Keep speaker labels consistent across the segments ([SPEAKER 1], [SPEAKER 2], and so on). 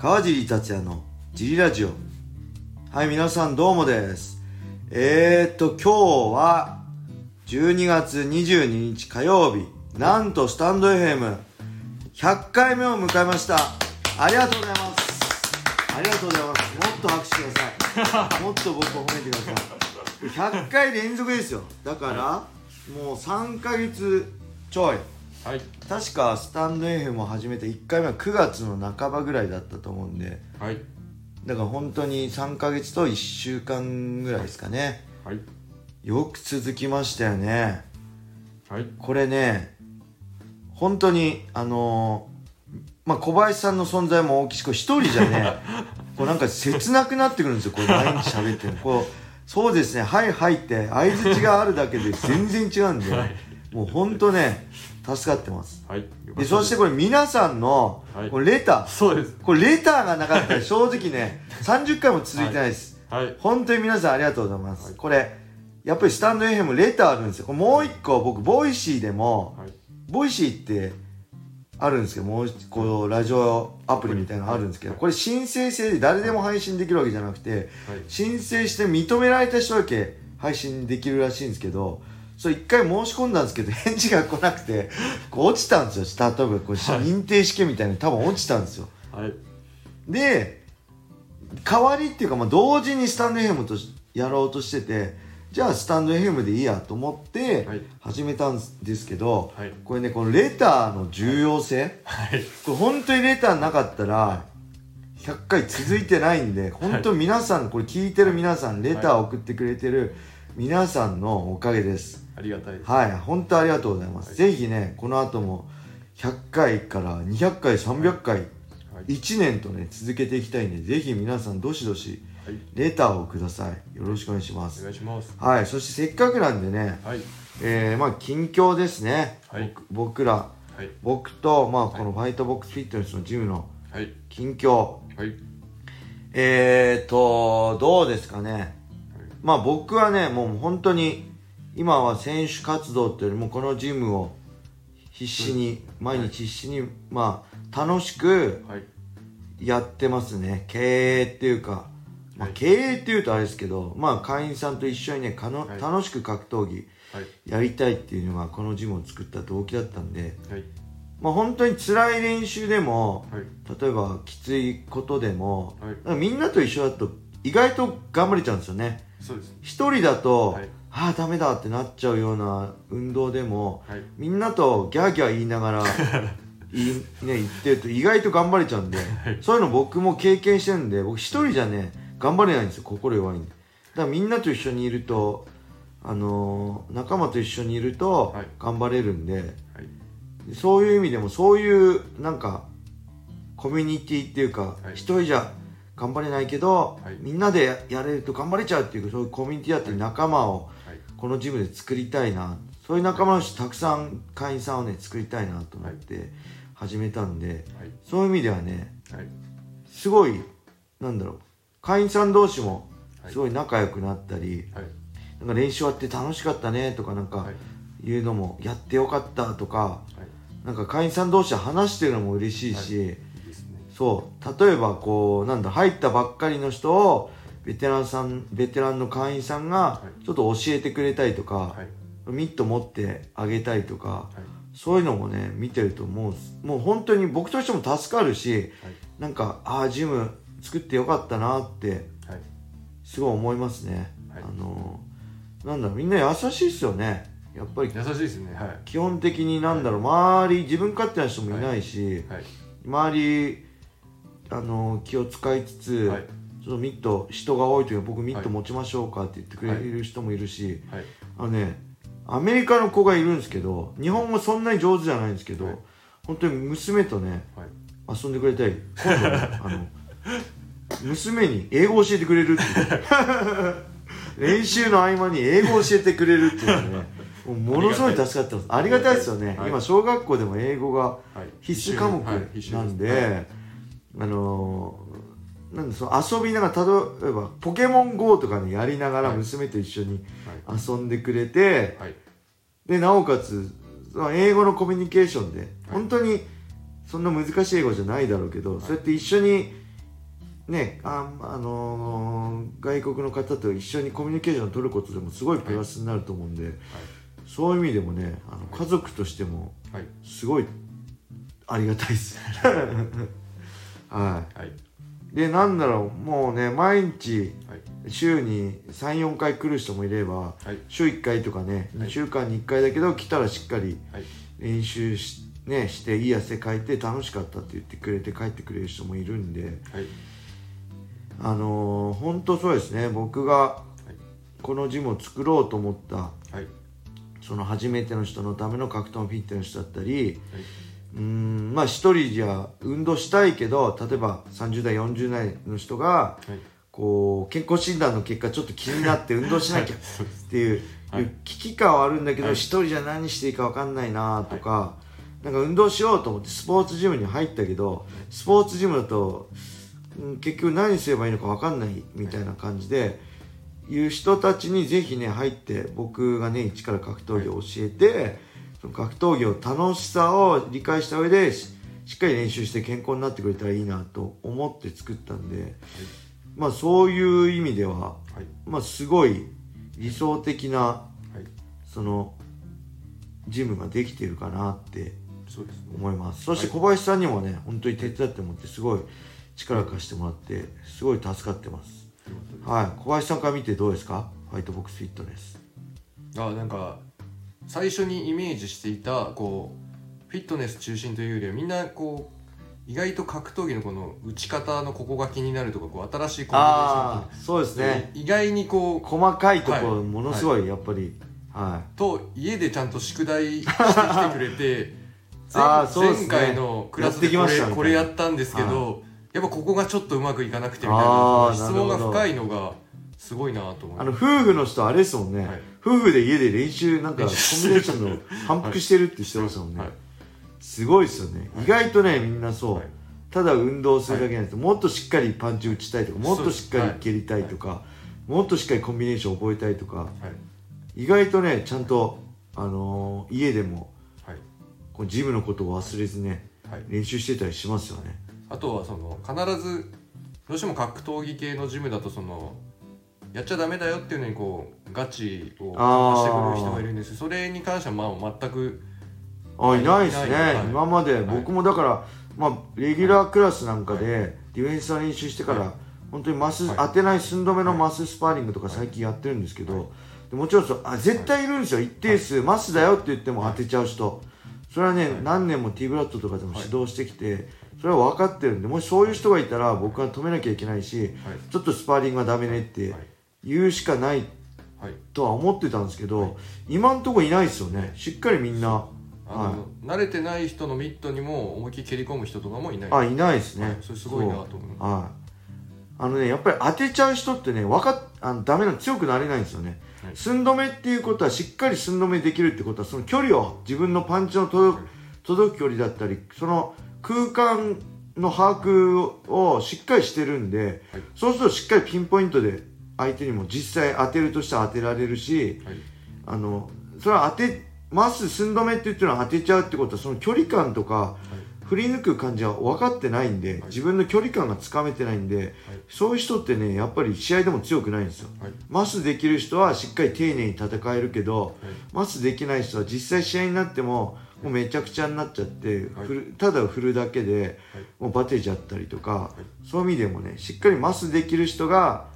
[SPEAKER 1] 川尻達也のジリラジオ。はい皆さんどうもです。えー、っと今日は12月22日火曜日。なんとスタンド FM100 回目を迎えました。ありがとうございます。ありがとうございます。もっと拍手ください。もっと僕を褒めてください。100回連続ですよ。だから、もう3ヶ月ちょい
[SPEAKER 2] はい。
[SPEAKER 1] 確かスタンド FM を始めて1回目は9月の半ばぐらいだったと思うんで。
[SPEAKER 2] はい。
[SPEAKER 1] だから本当に3ヶ月と1週間ぐらいですかね。
[SPEAKER 2] はい。
[SPEAKER 1] よく続きましたよね。
[SPEAKER 2] はい。
[SPEAKER 1] これね本当にあのーまあ小林さんの存在も大きいしこれ一人じゃね こうなんか切なくなってくるんですよこれ毎日喋ってるの。こうそうですね「はいはい」って相づちがあるだけで全然違うんで、
[SPEAKER 2] はい
[SPEAKER 1] もう本当ね助かってます。
[SPEAKER 2] はい。
[SPEAKER 1] でそしてこれ皆さんの
[SPEAKER 2] はい。
[SPEAKER 1] これレター、
[SPEAKER 2] そうです。
[SPEAKER 1] これレターがなかったら 正直ね30回も続いてないです、
[SPEAKER 2] はい。
[SPEAKER 1] 本当に皆さんありがとうございます、
[SPEAKER 2] はい。
[SPEAKER 1] これやっぱりスタンド FM レターあるんですよ。これもう一個僕 Voicy でも
[SPEAKER 2] はい。
[SPEAKER 1] Voicy ってあるんですけどもう一個ラジオアプリみたいなのあるんですけどこれ申請制で誰でも配信できるわけじゃなくて
[SPEAKER 2] はい。
[SPEAKER 1] 申請して認められた人だけ配信できるらしいんですけどそれ一回申し込んだんですけど 返事が来なくてこう落ちたんですよ。例えばこれ認定試験みたいに多分落ちたんですよ。
[SPEAKER 2] はい。
[SPEAKER 1] で代わりっていうか、まあ、同時にスタンド FM としやろうとしててじゃあスタンド FM でいいやと思って
[SPEAKER 2] はい。
[SPEAKER 1] 始めたんですけど、
[SPEAKER 2] はい。
[SPEAKER 1] これねこのレターの重要性。
[SPEAKER 2] はい。
[SPEAKER 1] これ本当にレターなかったら100回続いてないんで本当皆さんこれ聞いてる皆さんレター送ってくれてる皆さんのおかげです。
[SPEAKER 2] ありがたいです。
[SPEAKER 1] はい本当ありがとうございます、
[SPEAKER 2] はい。
[SPEAKER 1] ぜひねこの後も100回から200回300回、
[SPEAKER 2] はい。
[SPEAKER 1] 1年とね続けていきたいんでぜひ皆さんどしどし
[SPEAKER 2] はい。
[SPEAKER 1] レターをください。よろしくお願いしま
[SPEAKER 2] お
[SPEAKER 1] す
[SPEAKER 2] 願いします。
[SPEAKER 1] はいそしてせっかくなんでね
[SPEAKER 2] はい。
[SPEAKER 1] えー、まあ近況ですね、
[SPEAKER 2] はい。
[SPEAKER 1] 僕僕ら。
[SPEAKER 2] はい。
[SPEAKER 1] 僕とまあこのファイトボックスフィットネスのジムの
[SPEAKER 2] はい。
[SPEAKER 1] 近況。
[SPEAKER 2] はい。
[SPEAKER 1] えーとどうですかねまあ僕はねもう本当に今は選手活動っていうよりもこのジムを必死に、毎日必死にまあ楽しく
[SPEAKER 2] はい。
[SPEAKER 1] やってますね。経営っていうか、まあ
[SPEAKER 2] はい。
[SPEAKER 1] 経営っていうとあれですけどまあ会員さんと一緒にねかの、
[SPEAKER 2] はい。
[SPEAKER 1] 楽しく格闘技
[SPEAKER 2] はい。
[SPEAKER 1] やりたいっていうのがこのジムを作った動機だったんで
[SPEAKER 2] はい。
[SPEAKER 1] まあ本当に辛い練習でも
[SPEAKER 2] はい。
[SPEAKER 1] 例えばきついことでも、みんなと一緒だと意外と頑張れちゃうんですよね。
[SPEAKER 2] そうです
[SPEAKER 1] 一人だと、
[SPEAKER 2] はい。
[SPEAKER 1] ああダメだってなっちゃうような運動でも
[SPEAKER 2] はい。
[SPEAKER 1] みんなとギャーギャー言いながら いい、ね、言ってると意外と頑張れちゃうんで、そういうの僕も経験してるんで僕一人じゃね頑張れないんですよ心弱いんで。だからみんなと一緒にいるとあのー仲間と一緒にいると
[SPEAKER 2] はい。
[SPEAKER 1] 頑張れるんで、
[SPEAKER 2] はい。
[SPEAKER 1] そういう意味でもそういうなんかコミュニティっていうか
[SPEAKER 2] はい。
[SPEAKER 1] 一、人じゃ頑張れないけど、
[SPEAKER 2] はい。
[SPEAKER 1] みんなでややれると頑張れちゃうっていうそういうコミュニティだって仲間を
[SPEAKER 2] はい。
[SPEAKER 1] このジムで作りたいなそういう仲間の人たくさん会員さんをね作りたいなと思って始めたんで、
[SPEAKER 2] はい。
[SPEAKER 1] そういう意味ではね
[SPEAKER 2] はい。
[SPEAKER 1] すごいなんだろう会員さん同士も
[SPEAKER 2] はい。
[SPEAKER 1] すごい仲良くなったり、
[SPEAKER 2] はい。
[SPEAKER 1] なんか練習終わって楽しかったねとかなんか
[SPEAKER 2] はい。
[SPEAKER 1] いうのもやってよかったとか
[SPEAKER 2] はい。
[SPEAKER 1] なんか会員さん同士で話してるのも嬉しいし、そう例えばこうなんだ入ったばっかりの人をベテランさんベテランの会員さんが
[SPEAKER 2] はい。
[SPEAKER 1] ちょっと教えてくれたりとか、
[SPEAKER 2] はい。
[SPEAKER 1] ミット持ってあげたりとか、
[SPEAKER 2] はい。
[SPEAKER 1] そういうのもね見てるともうもう本当に僕としても助かるし
[SPEAKER 2] はい。
[SPEAKER 1] なんかああジム作ってよかったなって
[SPEAKER 2] はい。
[SPEAKER 1] すごい思いますね、
[SPEAKER 2] はい。
[SPEAKER 1] あのなんだろうみんな優しいっすよね。やっぱり
[SPEAKER 2] 優しいですね。はい。
[SPEAKER 1] 基本的になんだろう周り自分勝手な人もいないし、
[SPEAKER 2] はい。
[SPEAKER 1] 周りあの気を使いつつ、
[SPEAKER 2] はい。
[SPEAKER 1] ちょっとミット人が多い時は僕ミット
[SPEAKER 2] はい。
[SPEAKER 1] 持ちましょうかって言ってくれる人もいるし、
[SPEAKER 2] はい。
[SPEAKER 1] あのねアメリカの子がいるんですけど日本語そんなに上手じゃないんですけど、
[SPEAKER 2] はい。
[SPEAKER 1] 本当に娘とね
[SPEAKER 2] はい。
[SPEAKER 1] 遊んでくれたり今度ねあの娘に英語教えてくれるっていう。練習の合間に英語教えてくれるっていうのねものすごい助かってます。ありがたいです。よね、
[SPEAKER 2] はい。
[SPEAKER 1] 今小学校でも英語が
[SPEAKER 2] はい。
[SPEAKER 1] 必須科目なんで、
[SPEAKER 2] はい
[SPEAKER 1] あのーなんでその遊びながら例えば「ポケモン GO」とかねやりながら
[SPEAKER 2] はい。
[SPEAKER 1] 娘と一緒に
[SPEAKER 2] はい。
[SPEAKER 1] 遊んでくれて、
[SPEAKER 2] はい。
[SPEAKER 1] でなおかつその英語のコミュニケーションで、本当にそんな難しい英語じゃないだろうけど、そうやって一緒にねあ、あのー外国の方と一緒にコミュニケーションを取ることでもすごいプラスになると思うんで、そういう意味でもねあの家族としても
[SPEAKER 2] はい。
[SPEAKER 1] すごいありがたいです は
[SPEAKER 2] はい。
[SPEAKER 1] いでなんだろうもうね毎日
[SPEAKER 2] はい。
[SPEAKER 1] 週に34回来る人もいれば
[SPEAKER 2] はい。
[SPEAKER 1] 週1回とかね
[SPEAKER 2] はい。
[SPEAKER 1] 2週間に1回だけど来たらしっかり
[SPEAKER 2] はい。
[SPEAKER 1] 練習し,、ね、していい汗かいて楽しかったって言ってくれて帰ってくれる人もいるんで
[SPEAKER 2] はい。
[SPEAKER 1] あのー、本当そうですね。僕がこのジムを作ろうと思った
[SPEAKER 2] はい。
[SPEAKER 1] その初めての人のための格闘フィットネスだったりうーんまあ一人じゃ運動したいけど例えば30代40代の人が
[SPEAKER 2] はい。
[SPEAKER 1] こう健康診断の結果ちょっと気になって運動しなきゃ っていう,、
[SPEAKER 2] はい。
[SPEAKER 1] 危機感はあるんだけど
[SPEAKER 2] はい。
[SPEAKER 1] 一、人じゃ何していいか分かんないなとか、なんか運動しようと思ってスポーツジムに入ったけどスポーツジムだと、うん結局何すればいいのか分かんないみたいな感じで、いう人たちにぜひね入って僕がね一から格闘技を教えて、その格闘技を楽しさを理解した上でししっかり練習して健康になってくれたらいいなと思って作ったんで、まあそういう意味では
[SPEAKER 2] はい。
[SPEAKER 1] まあ、すごい理想的な
[SPEAKER 2] はい。
[SPEAKER 1] そのジムができているかなって思います。そして
[SPEAKER 2] はい。
[SPEAKER 1] 小林さんにもね本当に手伝ってもらってすごい力貸してもらってすごい助かってます。はい。小林さんから見てどうですか？ファイトボックスフィットネス。
[SPEAKER 2] あなんか最初にイメージしていたこうフィットネス中心というよりはみんなこう意外と格闘技のこの打ち方のここが気になるとかこう新しいコンビネーション
[SPEAKER 1] そうですね。
[SPEAKER 2] 意外にこう
[SPEAKER 1] 細かいとこ
[SPEAKER 2] はい
[SPEAKER 1] ろものすごいやっぱりは
[SPEAKER 2] と家でちゃんと宿題してきてくれて 前前回のクラスでこれ
[SPEAKER 1] やってきましたみたいな。
[SPEAKER 2] これやったんですけど、やっぱここがちょっとうまくいかなくてみたいな質問が深いのがすごいなと思
[SPEAKER 1] あの夫婦の人あれですもんね、
[SPEAKER 2] はい。
[SPEAKER 1] 夫婦で家で練習なんかコンビネーションの反復してるって言ってましたもんね、
[SPEAKER 2] はい。
[SPEAKER 1] すごいですよね、意外とねみんなそう、
[SPEAKER 2] はい。
[SPEAKER 1] ただ運動するだけなんです、もっとしっかりパンチ打ちたいとかもっとしっかり蹴りたいとか、もっとしっかりコンビネーション覚えたいとか。
[SPEAKER 2] はい。
[SPEAKER 1] 意外とねちゃんと、あのー家でも
[SPEAKER 2] はい。
[SPEAKER 1] こうジムのことを忘れずね
[SPEAKER 2] はい。
[SPEAKER 1] 練習してたりしますよね。
[SPEAKER 2] あとはその必ずどうしても格闘技系のジムだとそのやっちゃダメだよっていうのにこうガチをしてくる人がいるんですそれに関してはまあ全く
[SPEAKER 1] あい。ないですね、
[SPEAKER 2] はい。
[SPEAKER 1] 今まで
[SPEAKER 2] はい。
[SPEAKER 1] 僕もだから、まあ、レギュラークラスなんかでディフェンスの練習してから、
[SPEAKER 2] はい。
[SPEAKER 1] 本当にマス、
[SPEAKER 2] はい。
[SPEAKER 1] 当てない寸止めのマススパーリングとか最近やってるんですけど、でもちろんそうあ絶対いるんですよ、一定数、マスだよって言っても当てちゃう人、それはね、
[SPEAKER 2] はい。
[SPEAKER 1] 何年も T ブラッドとかでも指導してきて、それは分かってるんでもしそういう人がいたら僕は止めなきゃいけないし、
[SPEAKER 2] はい。
[SPEAKER 1] ちょっとスパーリングはダメねって
[SPEAKER 2] はい
[SPEAKER 1] 言うしかない
[SPEAKER 2] はい。
[SPEAKER 1] とは思ってたんですけど、今んとこいないですよね。しっかりみんな。
[SPEAKER 2] あの、慣れてない人のミットにも思いっきり蹴り込む人とかもいない。
[SPEAKER 1] あいないですね、
[SPEAKER 2] はい。それすごいなと思います
[SPEAKER 1] はい。あのねやっぱり当てちゃう人ってねわかっあのダメなの強くなれないんですよね、
[SPEAKER 2] はい。
[SPEAKER 1] 寸止めっていうことはしっかり寸止めできるってことはその距離を自分のパンチの届く届く距離だったりその空間の把握をしっかりしてるんで、
[SPEAKER 2] はい。
[SPEAKER 1] そうするとしっかりピンポイントで相手にも実際当てるとしては当てられるし
[SPEAKER 2] はい。
[SPEAKER 1] あのそれは当てます寸止めって言ってるのは当てちゃうってことはその距離感とか振り抜く感じは分かってないんで、
[SPEAKER 2] はい。
[SPEAKER 1] 自分の距離感がつかめてないんで、そういう人ってねやっぱり試合でも強くないんですよ。
[SPEAKER 2] はい。
[SPEAKER 1] マスできる人はしっかり丁寧に戦えるけど
[SPEAKER 2] はい。
[SPEAKER 1] マスできない人は実際試合になってももうめちゃくちゃになっちゃって、
[SPEAKER 2] はい。
[SPEAKER 1] ただ振るだけで
[SPEAKER 2] はい。
[SPEAKER 1] もうバテちゃったりとか、そういう意味でもねしっかりマスできる人が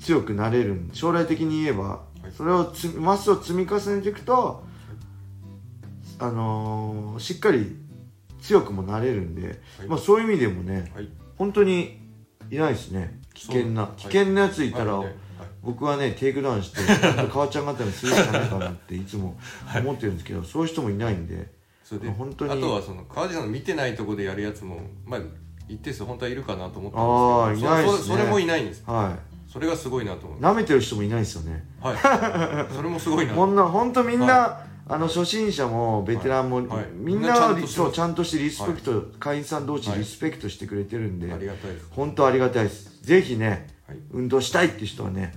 [SPEAKER 1] 強くなれる将来的に言えば、
[SPEAKER 2] い。
[SPEAKER 1] それをつマスを積み重ねていくと、あのーしっかり強くもなれるんで、
[SPEAKER 2] はい。
[SPEAKER 1] まあ、そういう意味でもね
[SPEAKER 2] はい。
[SPEAKER 1] 本当にいないですね。危険な、危険なやついたら、僕はねテイクダウンして川ちゃん方にするしかないかなっていつも思ってるんですけど、そういう人もいないんで
[SPEAKER 2] それで
[SPEAKER 1] 本当に
[SPEAKER 2] あとはその川地さんの見てないとこでやるやつもまあ一定数本当はいるかなと思ったんですけど
[SPEAKER 1] あーいないですね。
[SPEAKER 2] それもいないんです。
[SPEAKER 1] は
[SPEAKER 2] それがすごいなと思
[SPEAKER 1] い
[SPEAKER 2] う
[SPEAKER 1] 舐めてる人もいないですよね。
[SPEAKER 2] はい。それもすごいな。
[SPEAKER 1] こんな本当みんな、あの初心者もベテランも、
[SPEAKER 2] はい。はい。
[SPEAKER 1] みんなそうちゃんとしてリスペクト、会員さん同士
[SPEAKER 2] はい。
[SPEAKER 1] リスペクトしてくれてるんで、
[SPEAKER 2] ありがたいです。
[SPEAKER 1] 本当ありがたいです。ぜひね
[SPEAKER 2] はい。
[SPEAKER 1] 運動したいって人はね、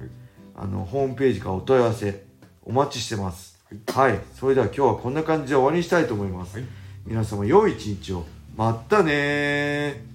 [SPEAKER 1] あのホームページからお問い合わせお待ちしてます。はい、それでは今日はこんな感じで終わりにしたいと思います、
[SPEAKER 2] はい。
[SPEAKER 1] 皆様良い一日を。またねー